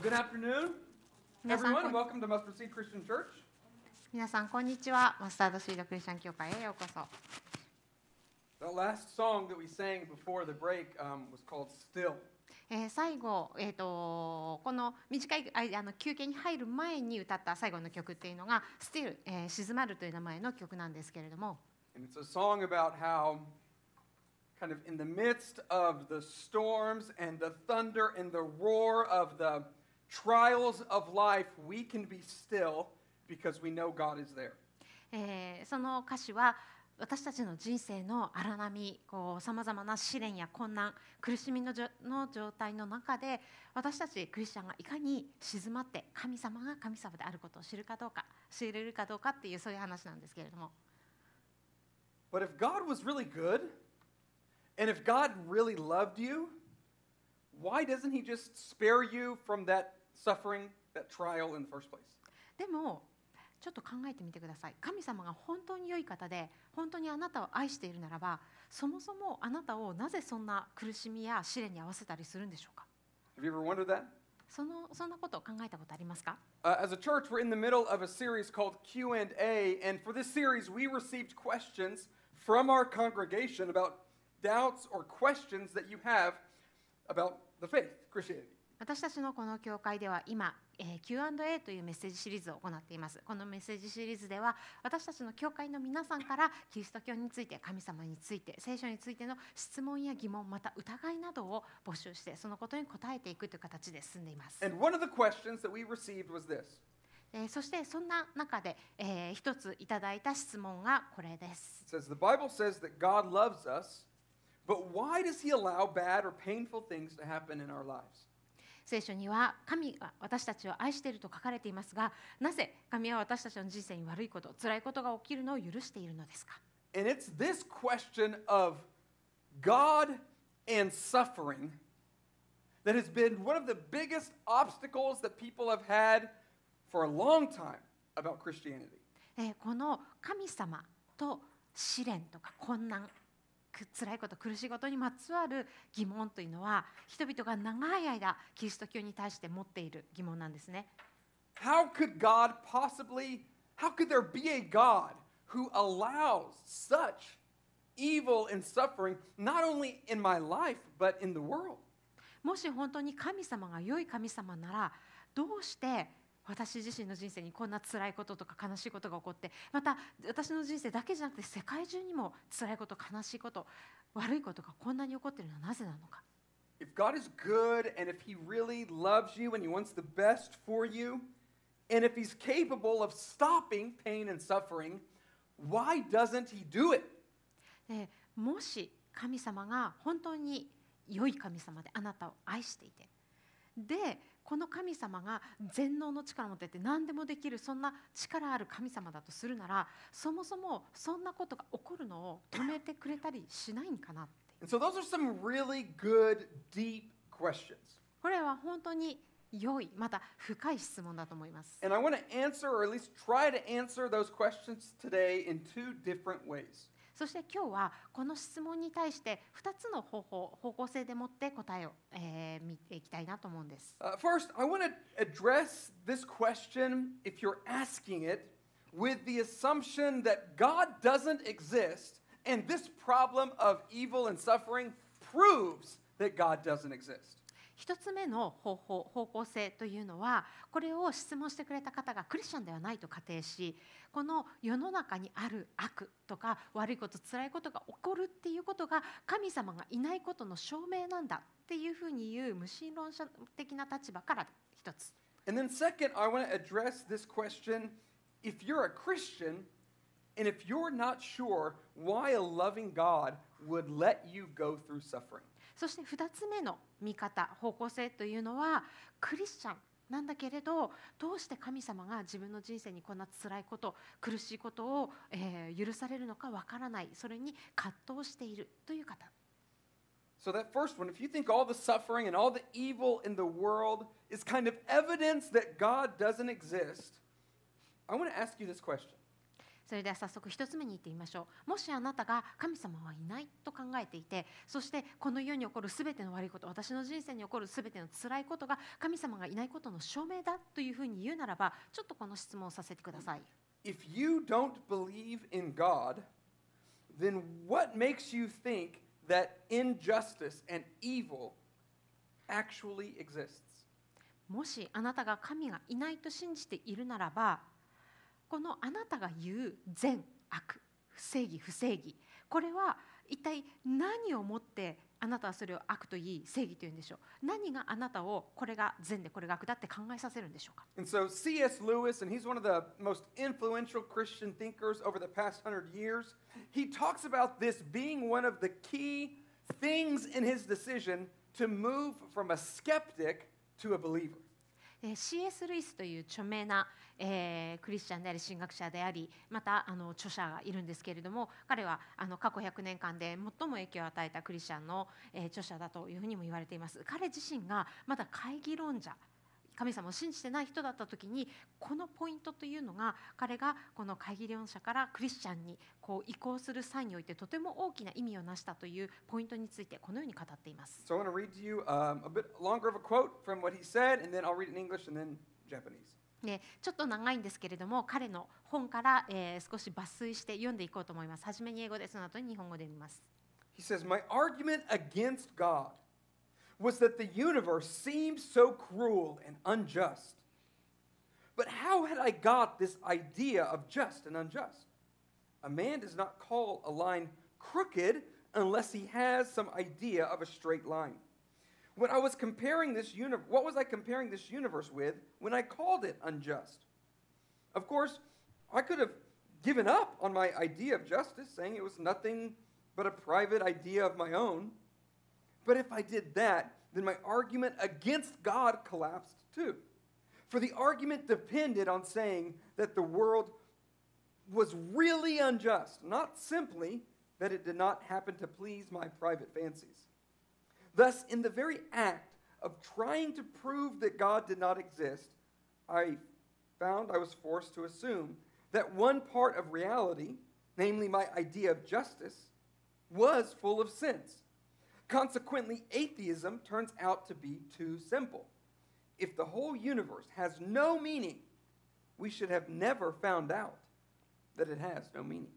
good afternoon, 皆さん everyone, and こん welcome to Mustard Seed Christian Church. 皆さんこんにちはマスタードシードクリスチャン教会へようこそ The last song that we sang before the break um, was called Still. えー最後、えー、とこの短い間あの休憩に入る前に歌った最後の曲っていうのが「Still、えー静まる」という名前の曲なんですけれども、 And it's a song about how, kind of in the midst of the storms and the thunder and the roar of the trials of life, we can be still because we know God is there. えーその歌詞は私たちの人生の荒波さまざまな試練や困難苦しみのの状態の中で私たちクリスチャンがいかに静まって神様が神様であることを知るかどうか知れるかどうかっていうそういう話なんですけれども。But if God was really good, and if God really loved you, why doesn't He just spare you from that suffering, that trial in the first place? でもちょっと考えてみてください神様が本当に良い方で本当にあなたを愛しているならばそもそもあなたをなぜそんな苦しみや試練に合わせたりするんでしょうか Have you ever wondered that? そのそんなことを考えたことありますか Uh, as a church, we're in the middle of a series called Q&A, and for this series, we received questions from our congregation about doubts or questions that you have about the faith, Christianity. 私たちのこの教会では今、えー Q&A というメッセージシリーズを行っていますこのメッセージシリーズでは私たちの教会の皆さんからキリスト教について神様について聖書についての質問や疑問また疑いなどを募集してそのことに答えていくという形で進んでいます And one of the questions that we received was this えーそしてそんな中で、えー一ついただいた質問がこれです。It says, The Bible says that God loves us, but why does He allow bad or painful things to happen in our lives? 聖書には神が私たちを愛していると書かれていますが、なぜ神は私たちの人生に悪いこと、辛いことが起きるのを許しているのですか And it's this question of God and suffering that has been one of the biggest obstacles that people have had for a long time about Christianity. えーこの神様と試練とか困難、く辛いこと、苦しいことにまつわる疑問というのは、人々が長い間キリスト教に対して持っている疑問なんですね。How could God possibly, how could there be a God who allows such evil and suffering, not only in my life, but in the world? もし本当に神様が良い神様ならどうして私自身の人生にこんな辛いこととか悲しいことが起こってまた私の人生だけじゃなくて世界中にも辛いこと悲しいこと悪いことがこんなに起こっているのはなぜなのか If God is good and if He really loves you and He wants the best for you, and if He's capable of stopping pain and suffering, why doesn't He do it? でもし神様が本当に良い神様であなたを愛していてでこの神様が全能の力を持ってて何でもできるそんな力ある神様だとするならそもそもそんなことが起こるのを止めてくれたりしないんかなって。これは本当に良いまた深い質問だと思います。And I want to answer or at least try to answer those questions today in two different ways. そして今日はこの質問に対して2つの方法方向性でもって答えを、えー見ていきたいなと思うんです。Uh, first, I want to address this question, if you're asking it, with the assumption that God doesn't exist, and this problem of evil and suffering proves that God doesn't exist. 一つ目の方法方向性というのはこれを質問してくれた方がクリスチャンではないと仮定しこの世の中にある悪とか悪いこと辛いことが起こるっていうことが神様がいないことの証明なんだっていうふうに言う無神論者的な立場から一つ And then, second, I want to address this question if you're a Christian, and if you're not sure why a loving God would let you go through suffering. そして2つ目の見方方向性というのはクリスチャンなんだけれどどうして神様が自分の人生にこんな辛いこと苦しいことを、えー許されるのかわからないそれに葛藤しているという方 So, that first one, if you think all the suffering and all the evil in the world is kind of evidence that God doesn't exist, I want to ask you this question それでは早速一つ目に言ってみましょうもしあなたが神様はいないと考えていてそしてこの世に起こるすべての悪いこと私の人生に起こるすべての辛いことが神様がいないことの証明だというふうに言うならばちょっとこの質問をさせてください If you don't believe in God, then what makes you think that injustice and evil actually exists? もしあなたが神がいないと信じているならばこのあなたが言う善悪不正義不正義これは一体何をもってあなたはそれを悪と言い正義というんでしょう何があなたをこれが善でこれが悪だって考えさせるんでしょうか And so C.S. Lewis, and he's one of the most influential Christian thinkers over the past hundred years, he talks about this being one of the key things in his decision to move from a skeptic to a believer. えー C.S. ルイスという著名な、えークリスチャンであり神学者でありまたあの著者がいるんですけれども彼はあの過去100年間で最も影響を与えたクリスチャンの、えー著者だというふうにも言われています彼自身がまだ会議論者神様を信じてない人だった時にこのポイントというのが彼がこの会議論者からクリスチャンにこう移行する際においてとても大きな意味を成したというポイントについてこのように語っています。So I want to read to you um, a bit longer of a quote from what he said, and then I'll read it in English and then Japanese. ね、ちょっと長いんですけれども彼の本から、えー少し抜粋して読んでいこうと思います。はじめに英語でその後に日本語で見ます。He says, My argument against God was that the universe seemed so cruel and unjust. But how had I got this idea of just and unjust? A man does not call a line crooked unless he has some idea of a straight line. When I was comparing this what was I comparing this universe with when I called it unjust? Of course, I could have given up on my idea of justice, saying it was nothing but a private idea of my own. But if I did that, then my argument against God collapsed too. For the argument depended on saying that the world was really unjust, not simply that it did not happen to please my private fancies. Thus, in the very act of trying to prove that God did not exist, I found I was forced to assume that one part of reality, namely my idea of justice, was full of sins. Consequently, atheism turns out to be too simple. If the whole universe has no meaning, we should have never found out that it has no meaning.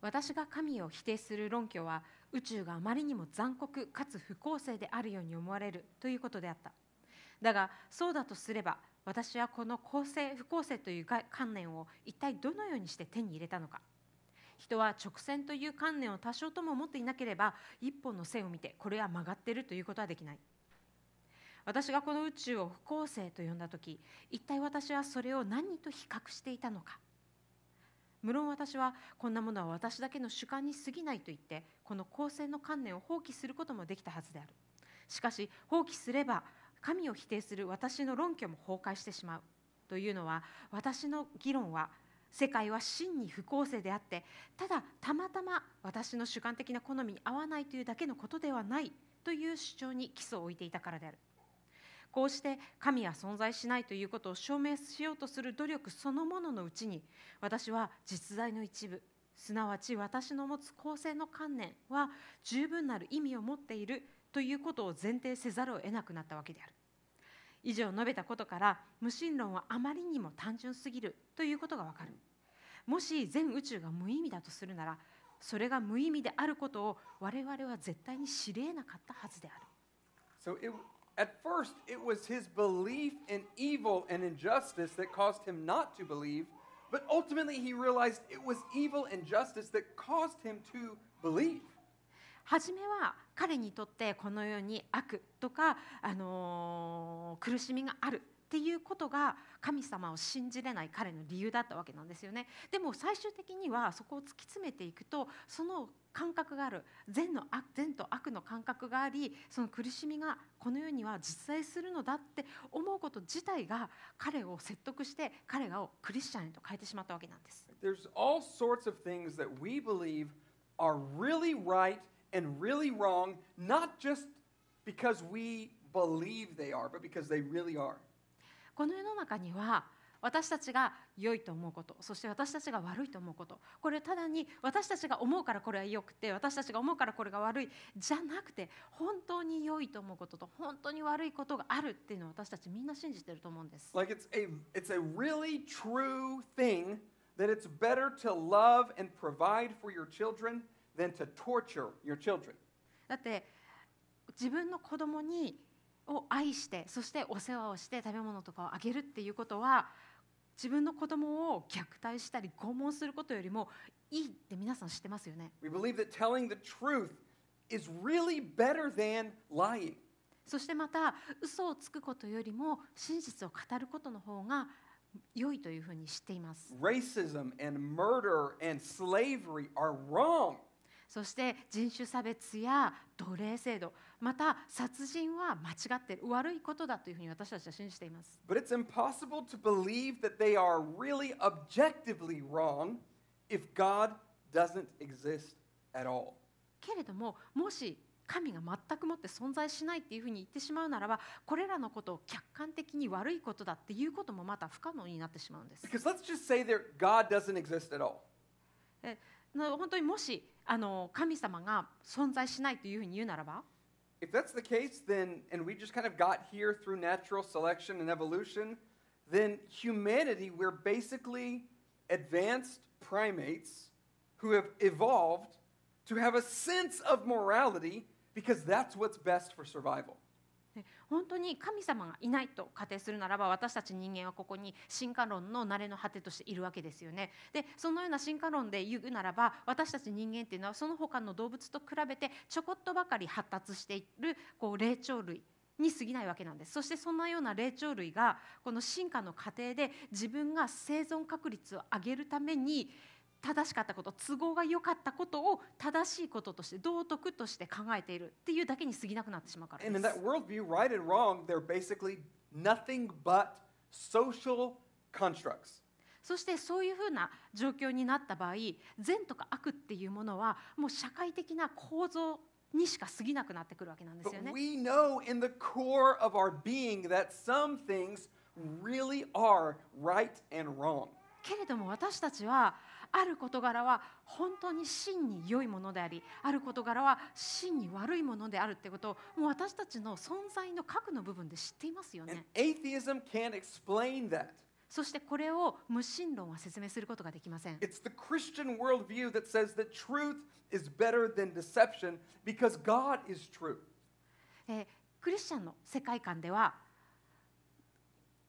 私が神を否定する論拠は宇宙があまりにも残酷かつ不公正であるように思われるということであっただがそうだとすれば私はこの公正不公正という観念を一体どのようにして手に入れたのか人は直線という観念を多少とも持っていなければ一本の線を見てこれは曲がっているということはできない。私がこの宇宙を不公正と呼んだ時一体私はそれを何と比較していたのか。無論私はこんなものは私だけの主観に過ぎないと言ってこの公正の観念を放棄することもできたはずである。しかし放棄すれば神を否定する私の論拠も崩壊してしまう。というのは私の議論は世界は真に不公正であってただたまたま私の主観的な好みに合わないというだけのことではないという主張に基礎を置いていたからである。こうして神は存在しないということを証明しようとする努力そのもののうちに私は実在の一部すなわち私の持つ公正の観念は十分なる意味を持っているということを前提せざるを得なくなったわけである。以上述べたことから無神論はあまりにも単純すぎるということがわかるもし全宇宙が無意味だとするならそれが無意味であることを我々は絶対に知り得なかったはずである So it, at first, it was his belief in evil and injustice that caused him not to believe, but ultimately he realized it was evil and justice that caused him to believe. 初めは彼にとってこの世に悪とか、あのー苦しみがあるっていうことが神様を信じれない彼の理由だったわけなんですよねでも最終的にはそこを突き詰めていくとその感覚がある善の悪善と悪の感覚がありその苦しみがこの世には実在するのだって思うこと自体が彼を説得して彼をクリスチャンへと変えてしまったわけなんです。There's all sorts of things that we believe are really right and really wrong, not just because we believe they are, but because they really are. この世の中には私たちが良いと思うことそして私たちが悪いと思うことこれただに私たちが思うからこれは良くて私たちが思うからこれが悪いじゃなくて本当に良いと思うことと本当に悪いことがあるっていうのを私たちみんな信じてると思うんです。Like it's a it's a really true thing that it's better to love and provide for your children than to torture your children. だって自分の子供にを愛してそしてお世話をして食べ物とかをあげるっていうことは自分の子供を虐待したり拷問することよりもいいって皆さん知ってますよね。We believe that telling the truth is really better than lying. そしてまた嘘をつくことよりも真実を語ることの方が良いというふうに知っています。Racism and murder and slavery are wrong. そして人種差別や奴隷制度また殺人は間違っている悪いことだというふうに私たちは信じています。But it's impossible to believe that they are really objectively wrong if God doesn't exist at all. けれどももし神が全くもって存在しないっていうふうに言ってしまうならばこれらのことを客観的に悪いことだっていうこともまた不可能になってしまうんです。Because let's just say that God doesn't exist at all. な本当にもしあの神様が存在しないというふうに言うならば If that's the case, then, and we just kind of got here through natural selection and evolution, then humanity, we're basically advanced primates who have evolved to have a sense of morality because that's what's best for survival. 本当に神様がいないと仮定するならば私たち人間はここに進化論の慣れの果てとしているわけですよね。でそのような進化論で言うならば私たち人間っていうのはその他の動物と比べてちょこっとばかり発達しているこう霊長類に過ぎないわけなんですそしてそんなような霊長類がこの進化の過程で自分が生存確率を上げるために正しかったこと都合が良かったことを正しいこととして道徳として考えているっていうだけに過ぎなくなってしまうからです。そしてそういうふうな状況になった場合善とか悪っていうものはもう社会的な構造にしか過ぎなくなってくるわけなんですよね。けれども私たちはある事柄は本当に真に良いものでありある事柄は真に悪いものであるってことをもう私たちの存在の核の部分で知っていますよね。そしてこれを無神論は説明することができません。クリスチャンの世界観では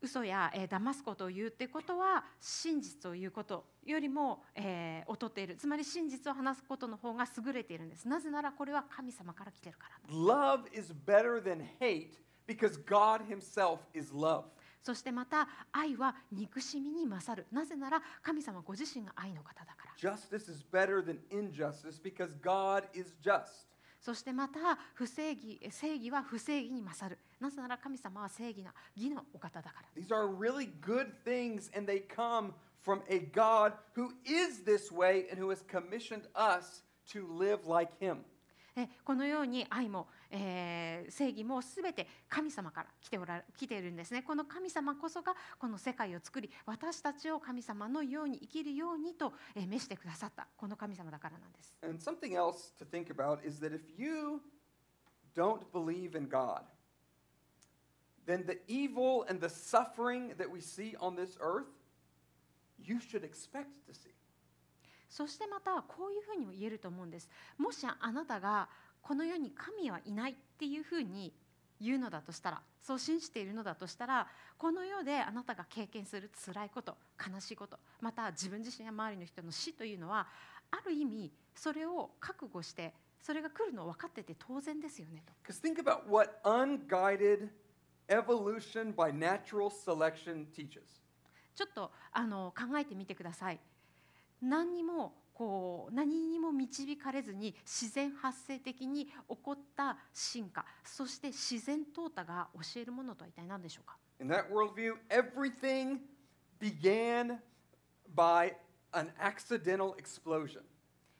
嘘や、えー騙すことを言うってことは真実を言うことよりも、えー劣っている。つまり真実を話すことの方が優れているんです。なぜならこれは神様から来てるからだ Love is better than hate because God Himself is love. そしてまた愛は憎しみに勝る。なぜなら神様ご自身が愛の方だから。Justice is better than injustice because God is just. そしてまた不正義正義は不正義に勝るなぜなら神様は正義な義のお方だから These are really good things, and they come from a God who is this way and who has commissioned us to live like Him. えこのように愛も、えー正義もすべて神様から来ておら来ているんですねこの神様こそがこの世界を作り私たちを神様のように生きるようにと、えー召してくださったこの神様だからなんです And something else to think about is that if you don't believe in God, then the evil and the suffering that we see on this earth, you should expect to see. そしてまたこういうふうにも言えると思うんです。もしあなたがこの世に神はいないっていうふうに言うのだとしたらそう信じているのだとしたらこの世であなたが経験する辛いこと悲しいことまた自分自身や周りの人の死というのはある意味それを覚悟してそれが来るのを分かってて当然ですよねと。Because think about what unguided evolution by natural selection teaches. ちょっとあの考えてみてください何にもこう何にも導かれずに自然発生的に起こった進化そして自然淘汰が教えるものとは一体何でしょうか？In that worldview, everything began by an accidental explosion.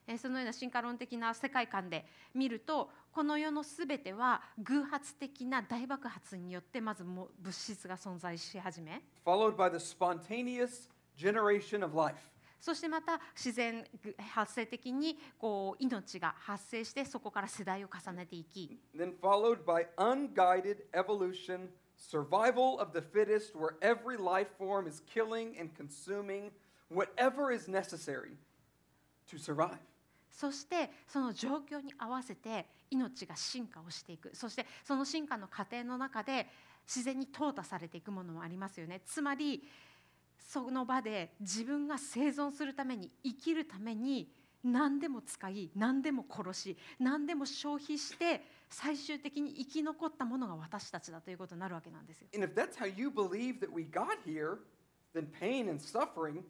えーそのような進化論的な世界観で見るとこの世のすべては偶発的な大爆発によってまず物質が存在し始め followed by the spontaneous generation of life. そしてまた自然発生的にこう命が発生してそこから世代を重ねていき Then followed by unguided evolution, survival of the fittest, where every life form is killing and consuming whatever is necessary to survive. そしてその状況に合わせて命が進化をしていくそしてその進化の過程の中で自然に淘汰されていくものもありますよねつまりその場で自分が生存するために生きるために何でも使い何でも殺し何でも消費して最終的に生き残ったものが私たちだということになるわけなんですよ。And if that's how you believe that we got here, then pain and suffering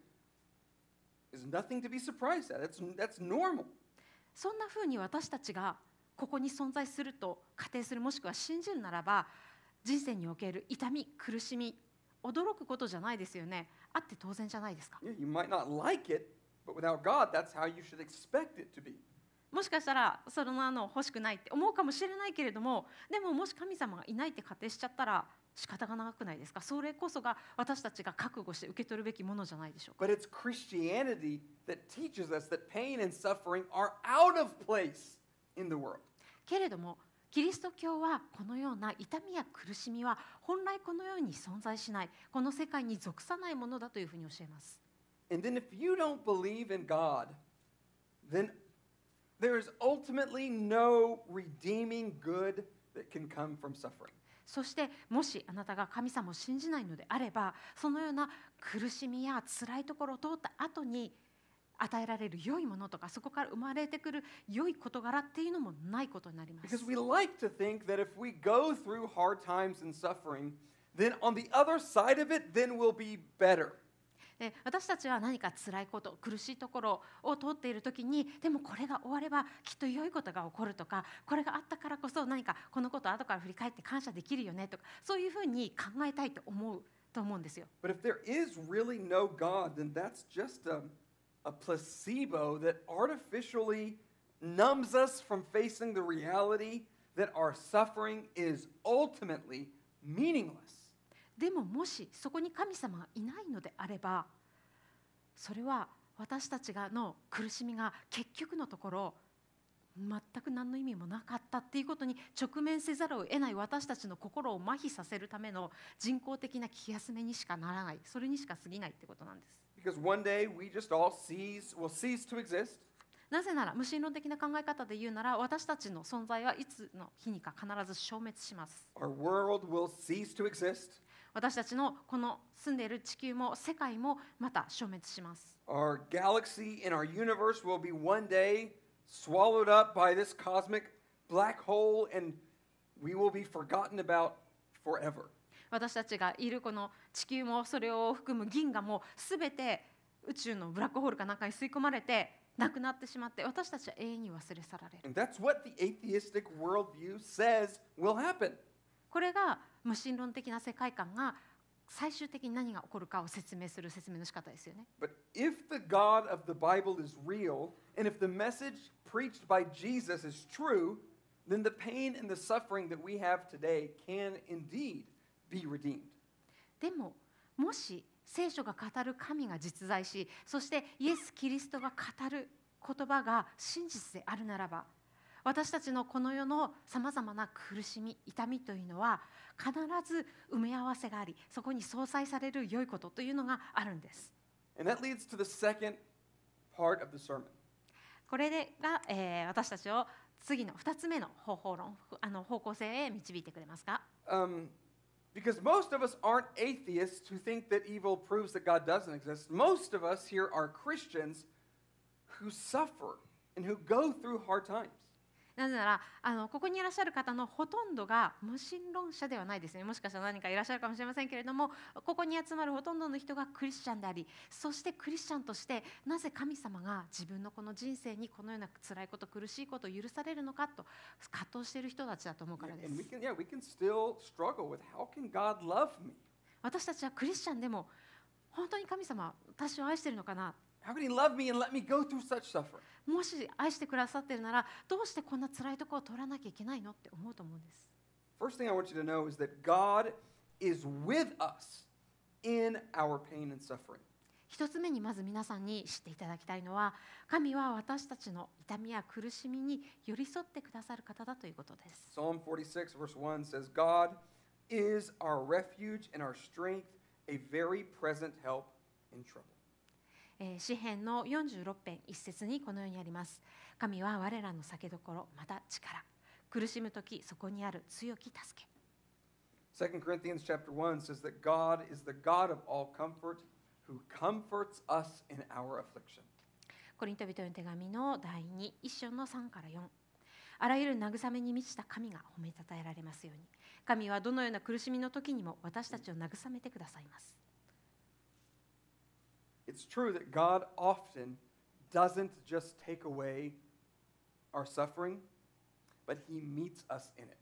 is nothing to be surprised at. That's, that's normal. そんなふうに私たちがここに存在すると仮定するもしくは信じるならば人生における痛み苦しみ驚くことじゃないですよねあって当然じゃないですか Yeah, you might not like it, but without God, that's how you should expect it to be. もしかしたらそのあの欲しくないって思うかもしれないけれどもでももし神様がいないって仮定しちゃったら仕方がなくないですかそれこそが私たちが覚悟して受け取るべきものじゃないでしょうか But it's Christianity that teaches us that pain and suffering are out of place in the world. けれどもキリスト教はこのような痛みや苦しみは本来このように存在しないこの世界に属さないものだというふうに教えます And then if you don't believe in God, then there is ultimately no redeeming good that can come from suffering. そしてもしあなたが神様を信じないのであればそのような苦しみや辛いところを通った後に与えられる良いものとかそこから生まれてくる良い事柄っていうのもないことになります Because we like to think that if we go through hard times and suffering, then on the other side of it, then we'll be better. で私たちは何か辛いこと苦しいところを通っている時にでもこれが終わればきっと良いことが起こるとかこれがあったからこそ何かこのことを後から振り返って感謝できるよねとかそういうふうに考えたいと思うと思うんですよ。But if there is really no God, then that's just a, a placebo that artificially numbs us from facing the reality that our suffering is ultimately meaningless. でももしそこに神様がいないのであればそれは私たちがの苦しみが結局のところ全く何の意味もなかったっていうことに直面せざるを得ない私たちの心を麻痺させるための人工的な気休めにしかならないそれにしか過ぎないってことなんです。Because one day we just all cease, will cease to exist. なぜなら無神論的な考え方で言うなら私たちの存在はいつの日にか必ず消滅します。 Our world will cease to exist. 私たちのこの住んでいる地球も世界もまた消滅します。 Our galaxy and our universe will be one day swallowed up by this cosmic black hole, and we will be forgotten about forever. 私たちがいるこの地球もそれを含む銀河も全て宇宙のブラックホールかなんかに吸い込まれてなくなってしまって私たちは永遠に忘れ去られる And that's what the atheistic worldview says will happen. これが無神論的な世界観が最終的に何が起こるかを説明する説明の仕方ですよね But if the God of the Bible is real, and if the message preached by Jesus is true, then the pain and the suffering that we have today can indeed be redeemed. でももし聖書が語る神が実在しそしてイエス・キリストが語る言葉が真実であるならば私たちのこの世のさまざまな苦しみ痛みというのは必ず埋め合わせがありそこに相殺される良いことというのがあるんです。And that leads to the second part of the sermon. これでが、えー私たちを次の2つ目の方法論あの方向性へ導いてくれますか？Um, because most of us aren't atheists who think that evil proves that God doesn't exist. Most of us here are Christians who suffer and who go through hard times. なぜならあのここにいらっしゃる方のほとんどが無神論者ではないですねもしかしたら何かいらっしゃるかもしれませんけれどもここに集まるほとんどの人がクリスチャンでありそしてクリスチャンとしてなぜ神様が自分のこの人生にこのような辛いこと苦しいことを許されるのかと葛藤している人たちだと思うからです can, yeah, with? 私たちはクリスチャンでも本当に神様私を愛しているのかな How can he love me and let me go through such suffering? もし愛してくださってるならどうしてこんな辛いところを通らなきゃいけないのって思うと思うんです First thing I want you to know is that God is with us in our pain and suffering. 一つ目にまず皆さんに知っていただきたいのは神は私たちの痛みや苦しみに寄り添ってくださる方だということです Psalm 46, verse 1 says, God is our refuge and our strength, a very present help in trouble. えー詩編の46編一節にこのようにあります。神は我らの酒どころまた力。苦しむ時そこにある強き助け。2 Corinthians chapter 1 says that God is the God of all comfort who comforts us in our affliction. コリント人への手紙の第2一章の3から4あらゆる慰めに満ちた神が褒めたたえられますように。神はどのような苦しみの時にも私たちを慰めてくださいます It's true that God often doesn't just take away our suffering, but He meets us in it.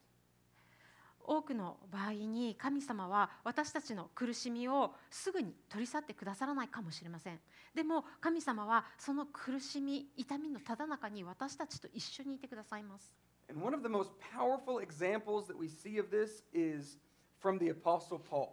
多くの場合に神様は私たちの苦しみをすぐに取り去ってくださらないかもしれませんでも神様はその苦しみ痛みのただ中に私たちと一緒にいてくださいます And one of the most powerful examples that we see of this is from the Apostle Paul.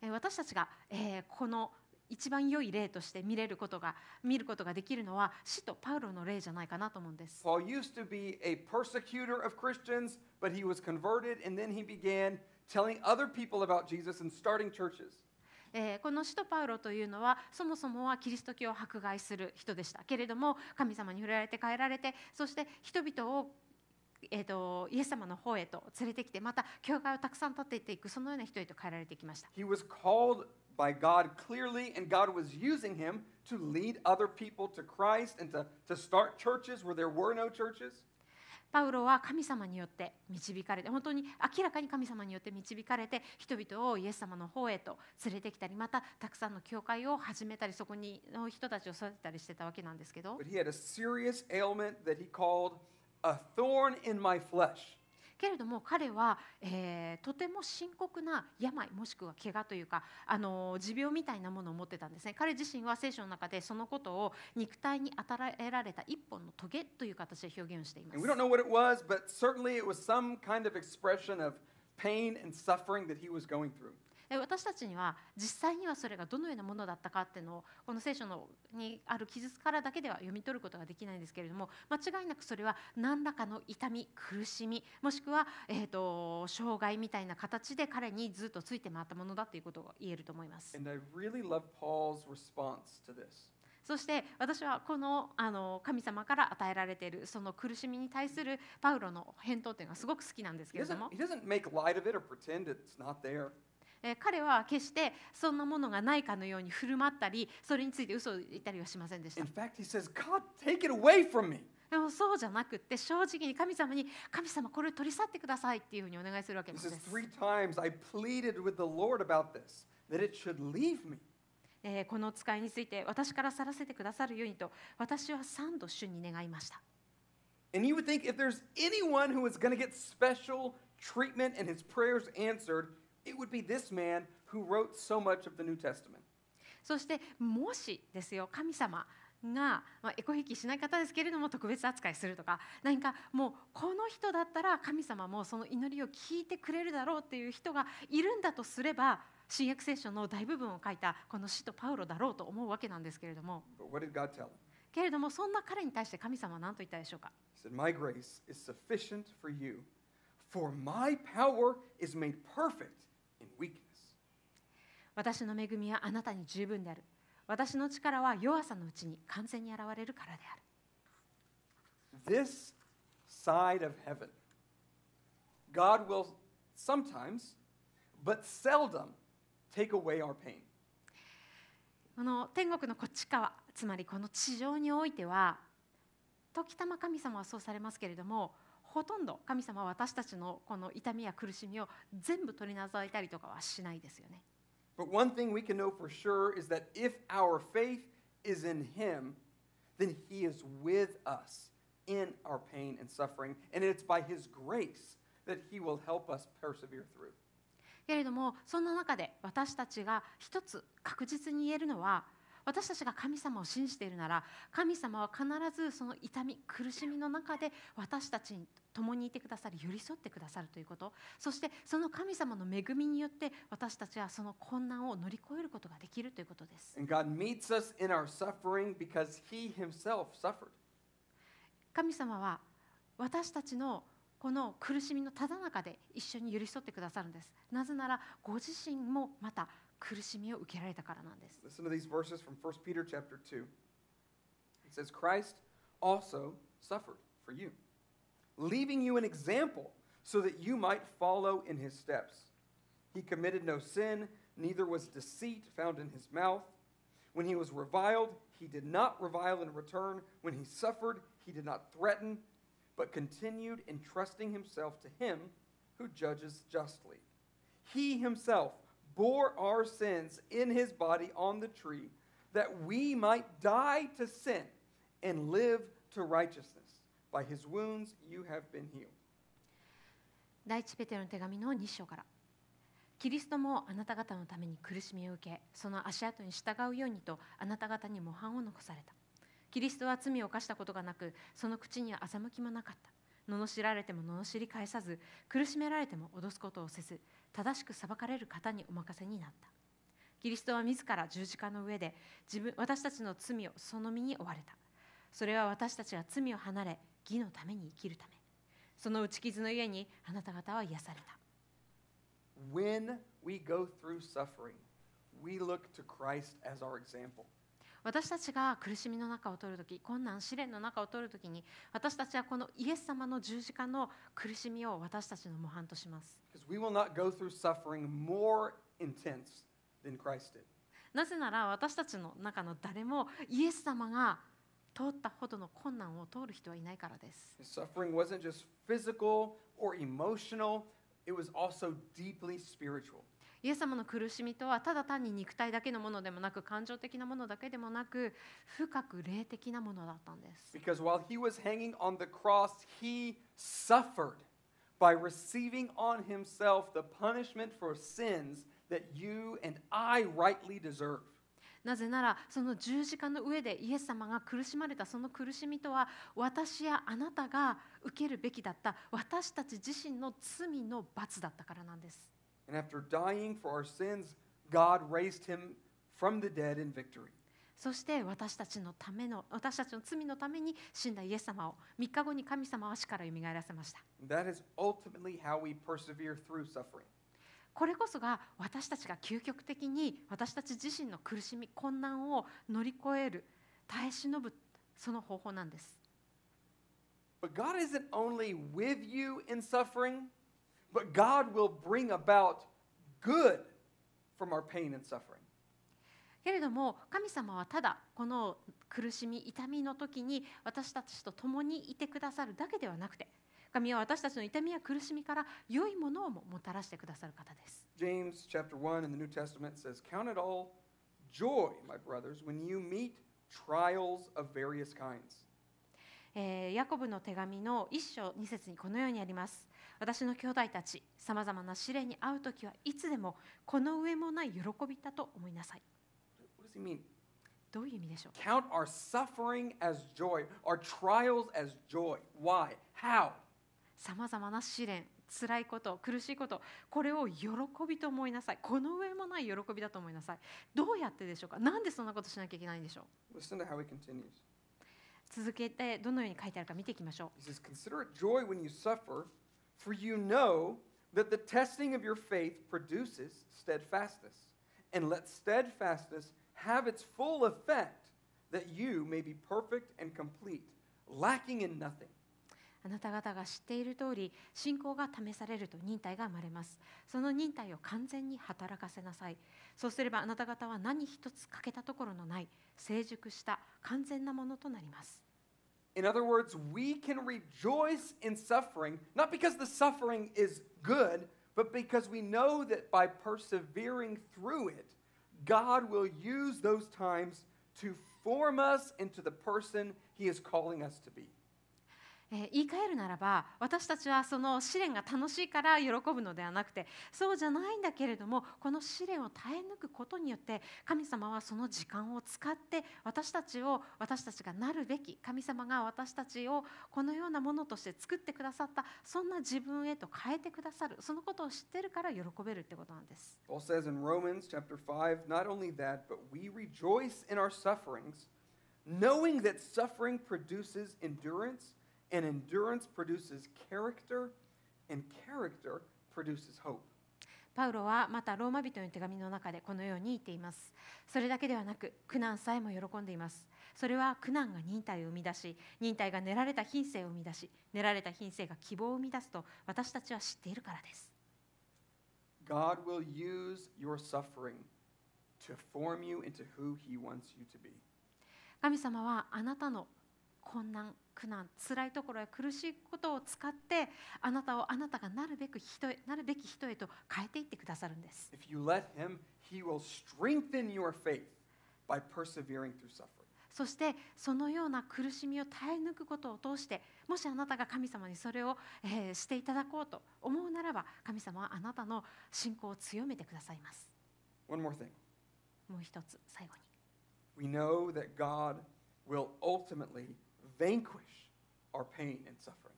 えー私たちが、えーこの一番良い例として見れることが見ることができるのは使徒パウロの例じゃないかなと思うんです Paul used to be a persecutor of Christians, but he was converted and then he began telling other people about Jesus and starting churches. えーこの使徒パウロというのはそもそもはキリスト教を迫害する人でしたけれども神様に触れられて変えられてそして人々をえー、とイエス様の方へと連れてきてまた教会をたくさん立てていくそのような人へと変えられてきました He was called by God clearly, and God was using him to lead other people to Christ and to, to start churches where there were no churches. パウロは神様によって導かれて本当に明らかに神様によって導かれて人々をイエス様の方へと連れてきたりまたたくさんの教会を始めたりそこにの人たちを育てたりしてたわけなんですけど But he had a serious ailment that he called a thorn in my flesh. けれども彼は、え、とても深刻な病もしくは怪我というかあの持病みたいなものを持ってたんですね彼自身は聖書の中でそのことを肉体に与えられた一本のトゲという形で表現しています。え私たちには実際にはそれがどのようなものだったかっていうのをこの聖書のにある記述からだけでは読み取ることができないんですけれども間違いなくそれは何らかの痛み苦しみもしくは、えー、と障害みたいな形で彼にずっとついて回ったものだということが言えると思います。And I really love Paul's response to this. そして私はこのあの神様から与えられているその苦しみに対するパウロの返答というのがすごく好きなんですけ He れど doesn't, も he doesn't make light えー彼は決してそんなものがないかのように振る舞ったりそれについて嘘を言ったりはしませんでした In。fact, he says, God, take it away from me. でもそうじゃなくって正直に神様に神様これを取り去ってくださいっていうふうにお願いするわけです。Three times I pleaded with the Lord about this, that it should leave me. えーこの使いについて私から去らせてくださるようにと私は三度主に願いました。And you would think if there's anyone who is going to get special treatment and his prayers answered, it would be this man who wrote so much of the New Testament. そしてもしですよ神様が、まあ、エコ引きしない方ですけれども特別扱いするとか何かもうこの人だったら神様もその祈りを聞いてくれるだろうっていう人がいるんだとすれば新約聖書の大部分を書いたこの使徒パウロだろうと思うわけなんですけれども But what did God tell him? けれどもそんな彼に対して神様は何と言ったでしょうか？He said, My grace is sufficient for you, for my power is made perfect. 私の恵みはあなたに十分である。私の力は弱さのうちに完全に現れるからである。This side of heaven, God will sometimes, but seldom, take away our pain. この天国のこっち側つまりこの地上においては時たま神様はそうされますけれどもほとんど神様は私たちのこの痛みや苦しみを全部取り除いたりとかはしないですよね。But one thing we can know for sure is that if our faith is in Him, then He is with us in our pain and suffering, and it's by His grace that He will help us persevere through. けれどもそんな中で私たちが一つ確実に言えるのは私たちが神様を信じているなら神様は必ずその痛み苦しみの中で私たちに共にいてくださり寄り添ってくださるということ。そしてその神様の恵みによって私たちはその困難を乗り越えることができるということです。神様は私たちのこの苦しみのただ中で一緒に寄り添ってくださるんですなぜならご自身もまた苦しみを受けられたからなんです Listen to these verses from 1 Peter chapter 2. It says, Christ also suffered for you, leaving you an example so that you might follow in his steps. He committed no sin, neither was deceit found in his mouth. When he was reviled, he did not revile in return. When he suffered, he did not threaten, but continued entrusting himself to him who judges justly. He himself bore our sins in his body on the tree, that we might die to sin and live to righteousness. By his wounds you have been healed. 第一ペテロの手紙の2章からキリストもあなた方のために苦しみを受けその足跡に従うようにとあなた方に模範を残されたキリストは罪を犯したことがなくその口には欺きもなかった罵られても罵り返さず苦しめられても脅すことをせず正しく裁かれる方にお任せになった。キリストは自ら十字架の上で自分私たちの罪をその身に負われた。それは私たちが罪を離れ義のために生きるため。その打ち傷の家にあなた方は癒された。When we go through suffering, we look to Christ as our example. 私たちが苦しみの中を通る時困難試練の中を通る時に私たちはこのイエス様の十字架の苦しみを私たちの模範とします。なぜなら私たちの中の誰もイエス様が通ったほどの困難を通る人はいないからです。Suffering wasn't just physical or emotional, it was also deeply spiritual. イエス様の苦しみとはただ単に肉体だけのものでもなく感情的なものだけでもなく深く霊的なものだったんです Because while he was hanging on the cross, he suffered by receiving on himself the punishment for sins that you and I rightly deserve. なぜならその十字架の上でイエス様が苦しまれたその苦しみとは私やあなたが受けるべきだった私たち自身の罪の罰だったからなんです。And after dying for our sins, God raised him from the dead in victory. そして私たちのための私たちの罪のために死んだイエス様を3日後に神様は死からよみがえらせました。 And that is ultimately how we persevere through suffering. これこそが私たちが究極的に私たち自身の苦しみ困難を乗り越える耐え忍ぶその方法なんです。 But God isn't only with you in suffering, But God will bring about good from our pain and suffering. けれども神様はただこの苦しみ痛みの時に私たちと共にいてくださるだけではなくて神は私たちの痛みや苦しみから良いものをももたらしてくださる方です。James chapter 1 in the New Testament says, Count it all joy, my brothers, when you meet trials of various kinds. えーヤコブの手紙の一章二節にこのようにあります。私の兄弟たち、さまざまな試練に遭う時はいつでもこの上もない喜びだと思いなさい。どういう意味でしょう？Count our suffering as joy, our trials as joy. Why? How? さまざまな試練、辛いこと、苦しいこと、これを喜びと思いなさい。この上もない喜びだと思いなさい。どうやってでしょうか？なんでそんなことしなきゃいけないんでしょう？Listen to how he continues. 続けてどのように書いてあるか見ていきましょう。He says, Consider it joy when you suffer, for you know that the testing of your faith produces steadfastness. And let steadfastness have its full effect, that you may be perfect and complete, lacking in nothing. あなた方が知っている通り、信仰が試されると忍耐が生まれます。その忍耐を完全に働かせなさい。そうすればあなた方は何一つ欠けたところのない、成熟した完全なものとなります。In other words, we can rejoice in suffering, not because the suffering is good, but because we know that by persevering through it, God will use those times to form us into the person He is calling us to be. えー言い換えるならば私たちはその試練が楽しいから喜ぶのではなくてそうじゃないんだけれどもこの試練を耐え抜くことによって神様はその時間を使って私たちを私たちがなるべき神様が私たちをこのようなものとして作ってくださったそんな自分へと変えてくださるそのことを知ってるから喜べるってことなんです。Paul says in Romans chapter 5, not only that, but we rejoice in our sufferings, knowing that suffering produces endurance, and endurance produces character, and character produces hope. パウロはまたローマ人の手紙の中でこのように言っています。それだけではなく苦難さえも喜んでいます。それは苦難が忍耐を生み出し、忍耐が練られた品性を生み出し、練られた品性が希望を生み出すと私たちは知っているからです。God will use your suffering to form you into who He wants you to be. 神様はあなたの困難、苦難、辛いところや苦しいことを使ってあなたをあなたがなるべく人へなるべき人へと変えていってくださるんです。If you let Him, He will strengthen your faith by persevering through suffering. そしてそのような苦しみを耐え抜くことを通してもしあなたが神様にそれを、えーしていただこうと思うならば神様はあなたの信仰を強めてくださいます。One more thing. もう一つ最後に We know that God will ultimately vanquish our pain and suffering.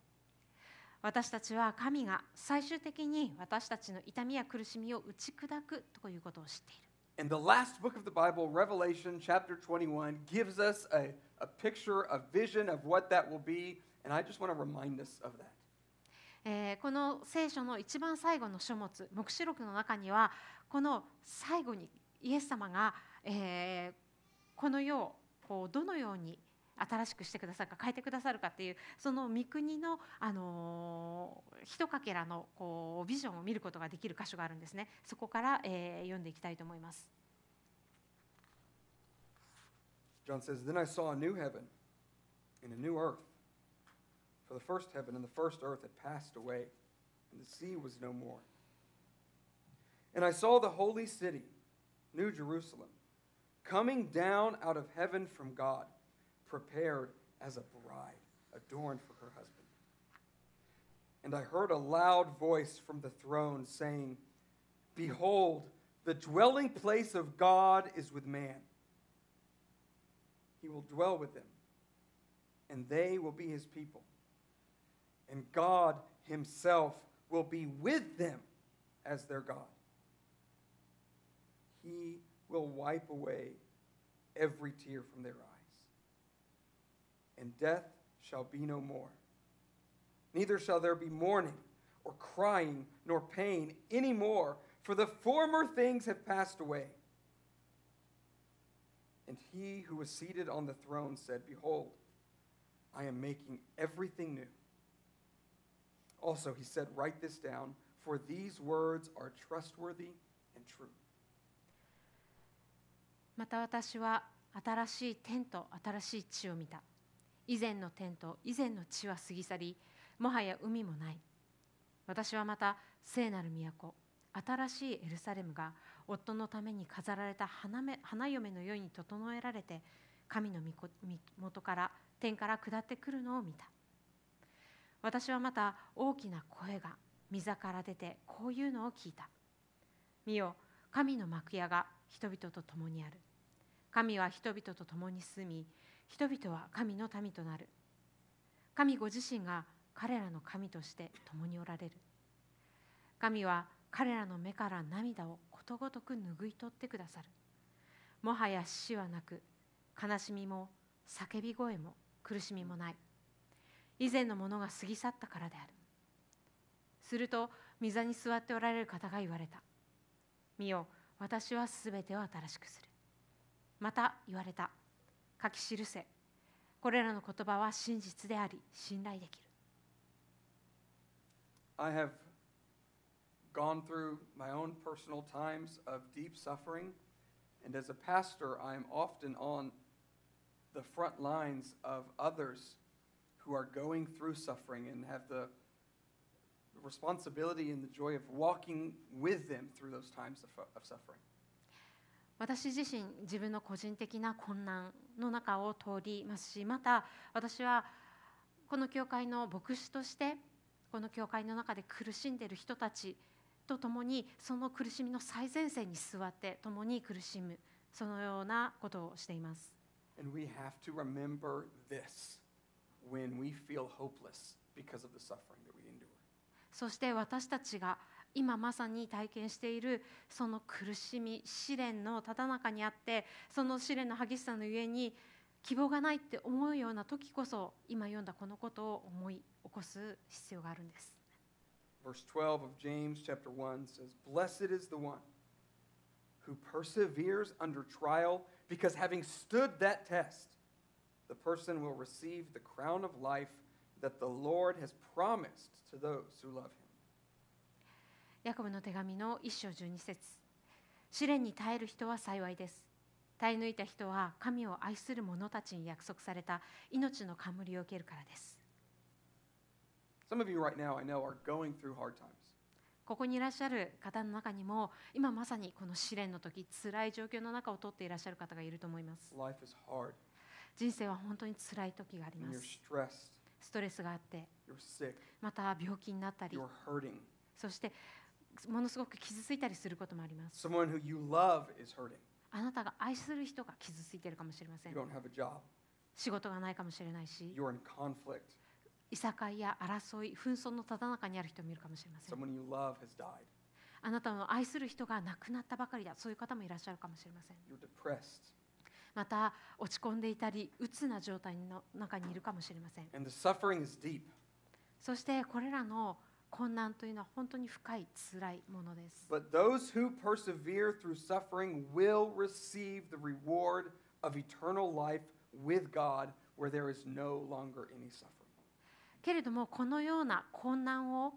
私たちは神が最終的に私たちの痛みや苦しみを打ち砕くということを知っている。And the last book of the Bible, Revelation chapter 21, gives us a, a picture, a vision of what that will be. And I just want to remind us of that. えーこの聖書の一番最後の書物黙示録の中にはこの最後にイエス様が、えーこの世をこうどのように新しくしてくださるか変えてくださるかっていうその御国の、あのーひとかけらのこうビジョンを見ることができる箇所があるんですねそこから、えー読んでいきたいと思います。John says, Then I saw a new heaven and a new earth. For the first heaven and the first earth had passed away, and the sea was no more. And I saw the holy city, New Jerusalem, coming down out of heaven from God, prepared as a bride adorned for her husband. And I heard a loud voice from the throne saying, Behold, the dwelling place of God is with man. He will dwell with them, and they will be his people. And God himself will be with them as their God. He will wipe away every tear from their eyes And death shall be no more. Neither shall there be mourning, or crying, nor pain any more, for the former things have passed away. And he who was seated on the throne said, Behold, I am making everything new. Also, he said, Write this down, for these words are trustworthy and true. また私は新しい天と新しい地を見た 以前の天と以前の地は過ぎ去りもはや海もない。私はまた聖なる都新しいエルサレムが夫のために飾られた花花嫁のように整えられて神の御子元から天から下ってくるのを見た。私はまた大きな声が御座から出てこういうのを聞いた。見よ神の幕屋が人々と共にある。神は人々と共に住み人々は神の民となる。神ご自身が彼らの神として共におられる。神は彼らの目から涙をことごとく拭い取ってくださる。もはや死はなく悲しみも叫び声も苦しみもない。以前のものが過ぎ去ったからである。すると御座に座っておられる方が言われた。見よ私はすべてを新しくする。また言われた。書き記せこれらの言葉は真実であり信頼できる I have gone through my own personal times of deep suffering, and as a pastor, I am often on the front lines of others who are going through suffering and have the responsibility and the joy of walking with them through those times of, of suffering. 私自身自分の個人的な困難の中を通りますしまた私はこの教会の牧師としてこの教会の中で苦しんでいる人たちと共にその苦しみの最前線に座って共に苦しむそのようなことをしています。And we have to remember this when we feel hopeless because of the suffering that we endure. そして私たちが今まさに体験しているその苦しみ試練のただ中にあってその試練の激しさのゆえに希望がないって思うような時こそ今読んだこのことを思い起こす必要があるんです。Verse 12 of James chapter 1 says, Blessed is the one who perseveres under trial, because having stood that test, the person will receive the crown of life that the Lord has promised to those who love him. ヤコブの手紙の一章十二節。試練に耐える人は幸いです。耐え抜いた人は神を愛する者たちに約束された。命の冠を受けるからです。Some of you right now, I know, are going through hard times. ここにいらっしゃる方の中にも今まさにこの試練の時辛い状況の中を通っていらっしゃる方がいると思います。Life is hard, 人生は本当に辛い時があり and ま you're す stressed, ストレスがあって you're sick, また病気になったり。You're hurting. そしてものすごく傷ついたりすることもあります Someone who you love is hurting. あなたが愛する人が傷ついているかもしれません You don't have a job. 仕事がないかもしれないし You're in conflict. いさかいや争い紛争のただ中にある人もいるかもしれません Someone you love has died. あなたの愛する人が亡くなったばかりだそういう方もいらっしゃるかもしれません You're depressed. また落ち込んでいたり鬱な状態の中にいるかもしれません And the suffering is deep. そしてこれらの困難というのは本当に深い辛いものです But those who persevere through suffering will receive the reward of eternal life with God, where there is no longer any suffering. けれどもこのような困難を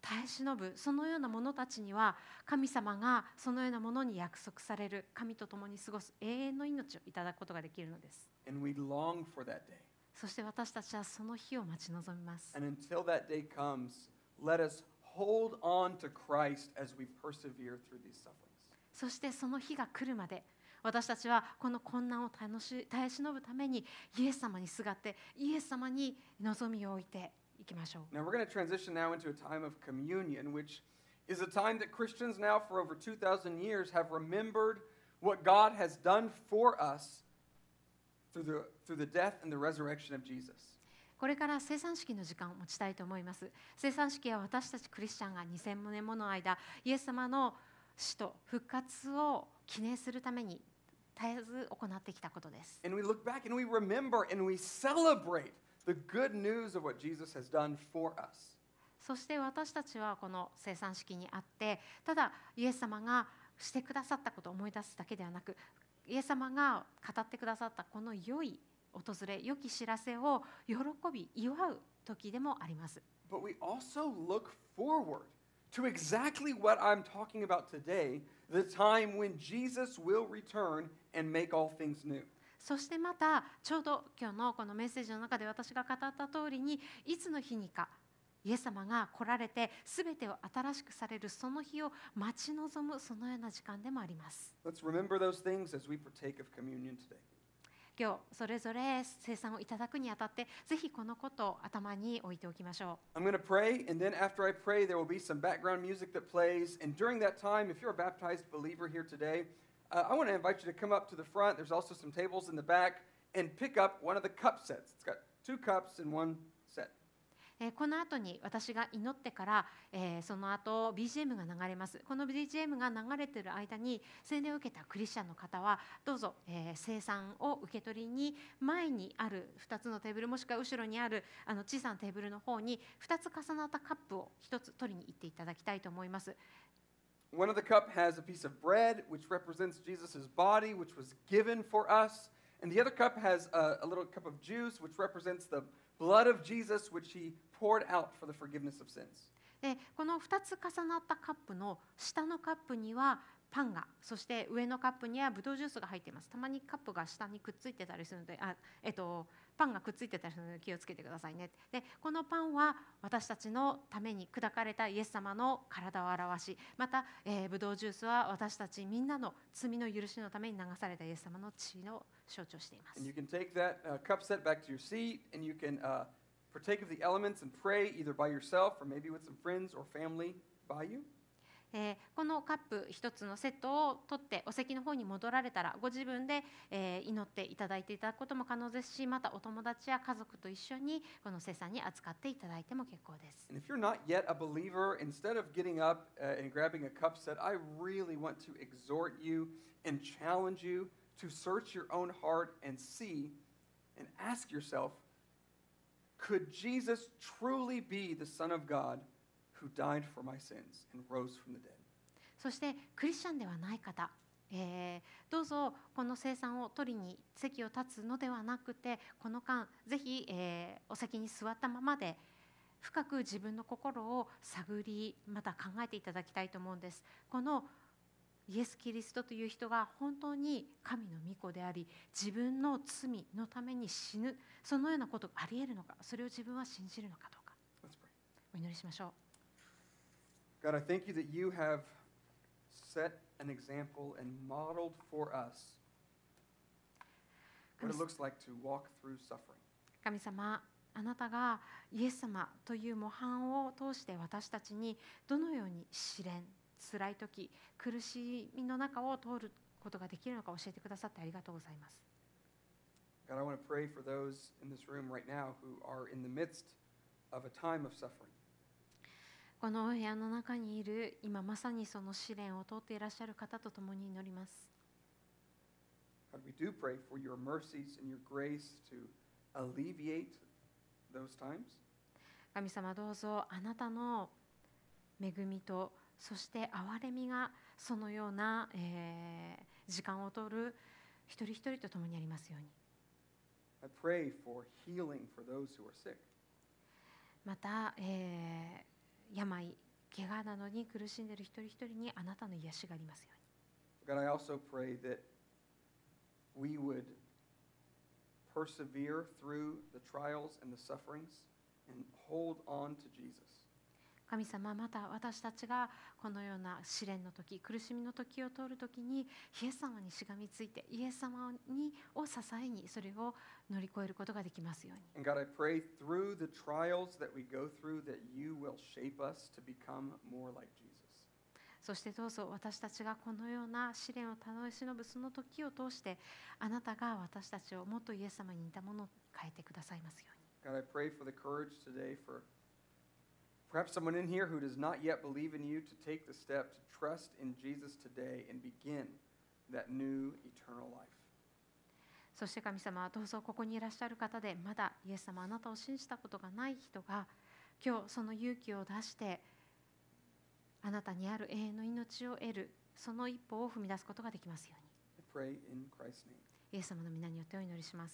耐え忍ぶそのような者たちには神様がそのようなものに約束される神と共に過ごす永遠の命をいただくことができるのです And we long for that day. そして私たちはその日を待ち望みます And until that day comes, let us hold on to Christ as we persevere through these sufferings. そしてその日が来るまで私たちはこの困難を楽し耐え忍ぶためにイエス様にすがってイエス様に望みを置いていきましょう Now, we're going to transition now into a time of communion, which is a time that Christians now for over 2,000 years have remembered what God has done for us through the, through the death and the resurrection of Jesus. これから生産式の時間を持ちたいと思います生産式は私たちクリスチャンが2000年もの間イエス様の死と復活を記念するために絶えず行ってきたことです And we look back and we remember and we celebrate the good news of what Jesus has done for us. そして私たちはこの生産式にあってただイエス様がしてくださったことを思い出すだけではなくイエス様が語ってくださったこの良い訪れ良き知らせを喜び祝う時でもあります But we also look forward to exactly what I'm talking about today the time when Jesus will return and make all things new. そしてまたちょうど今日のこのメッセージの中で私が語った通りにいつの日にかイエス様が来られて全てを新しくされるその日を待ち望むそのような時間でもあります。Let's remember those things as we partake of communion today. 今日それぞれ生産をいただくにあたってぜひこのことを頭に置いておきましょう。I'm going to pray, and then after I pray, there will be some background music that plays. And during that time, if you're a baptized believer here today, uh, I want to invite you to come up to the front. There's also some tables in the back and pick up one of the cup sets. It's got two cups and one. えーこの後に私が祈ってから、えーその後 BGM が流れますこの BGM が流れている間に洗礼を受けたクリスチャンの方はどうぞ、えー生産を受け取りに前にある2つのテーブルもしくは後ろにあるあの小さなテーブルの方に2つ重なったカップを1つ取りに行っていただきたいと思います。One of the cup has a piece of bread, which represents Jesus' body, which was given for us. And the other cup has a, a little cup of juice, which represents the blood of Jesus, which he poured out for the forgiveness of sins. でこの2つ重なったカップの下のカップにはパンがそして上のカップにはブドウジュースが入っています。たまにカップが下にくっついてたりするのであ、えっと、パンがくっついてたりするので気をつけてくださいね。でこのパンは私たちのために砕かれたイエス様の体を表しまた、えー、ブドウジュースは私たちみんなの罪の許しのために流されたイエス様の血の象徴しています。And you can take that uh, cup set back to your seat and you can uh, partake of the elements and pray either by yourself or maybe with some friends or family by you. えーこのカップ一つのセットを取ってお席の方に戻られたらご自分で、えー祈っていただいていただくことも可能ですしまたお友達や家族と一緒にこの聖餐に扱っていただいても結構です。And if you're not yet a believer, instead of getting up and grabbing a cup set, I really want to exhort you and challenge you to search your own heart and see and ask yourself could Jesus truly be the Son of God who died for my sins and rose from the dead? そしてクリスチャンではない方、えーどうぞこの聖餐を取りに席を立つのではなくてこの間ぜひ、えーお席に座ったままで深く自分の心を探りまた考えていただきたいと思うんです。このイエス・キリストという人が本当に神の御子であり自分の罪のために死ぬそのようなことがありえるのかそれを自分は信じるのかどうか.お祈りしましょう。God, I thank you that you have set an example and modeled for us what it looks like to walk through suffering. 神様あなたがイエス様という模範を通して私たちにどのように試練辛い時苦しみの中を通ることができるのか教えてくださってありがとうございます God, I want to pray for those in this room right now who are in the midst of a time of suffering. このお部屋の中にいる今まさにその試練を通っていらっしゃる方と共に祈ります God, we do pray for your mercies and your grace to alleviate those times. 神様どうぞあなたの恵みとそして憐れみがそのような、えー時間を通る一人一人と共にありますように I pray for healing for those who are sick. また、えー病怪我などに苦しんでいる一人一人にあなたの癒しがありますように God, I also pray that we would persevere through the trials and the sufferings and hold on to Jesus. 神様また私たちがこのような試練の時苦しみの時を通る時にイエス様にしがみついてイエス様にを支えにそれを乗り越えることができますように And God, I pray through the trials that we go through that you will shape us to become more like Jesus. そしてどうぞ私たちがこのような試練を楽しのぶその時を通してあなたが私たちをもっとイエス様に似たものを変えてくださいますように God, I pray for the courage today for perhaps someone in here who does not yet believe in you to take the step to trust in Jesus today and begin that new eternal life. そして神様どうぞここにいらっしゃる方でまだイエス様あなたを信じたことがない人が今日その勇気を出してあなたにある永遠の命を得るその一歩を踏み出すことができますよう I pray in Christ's name. にイエス様の皆によってお祈りします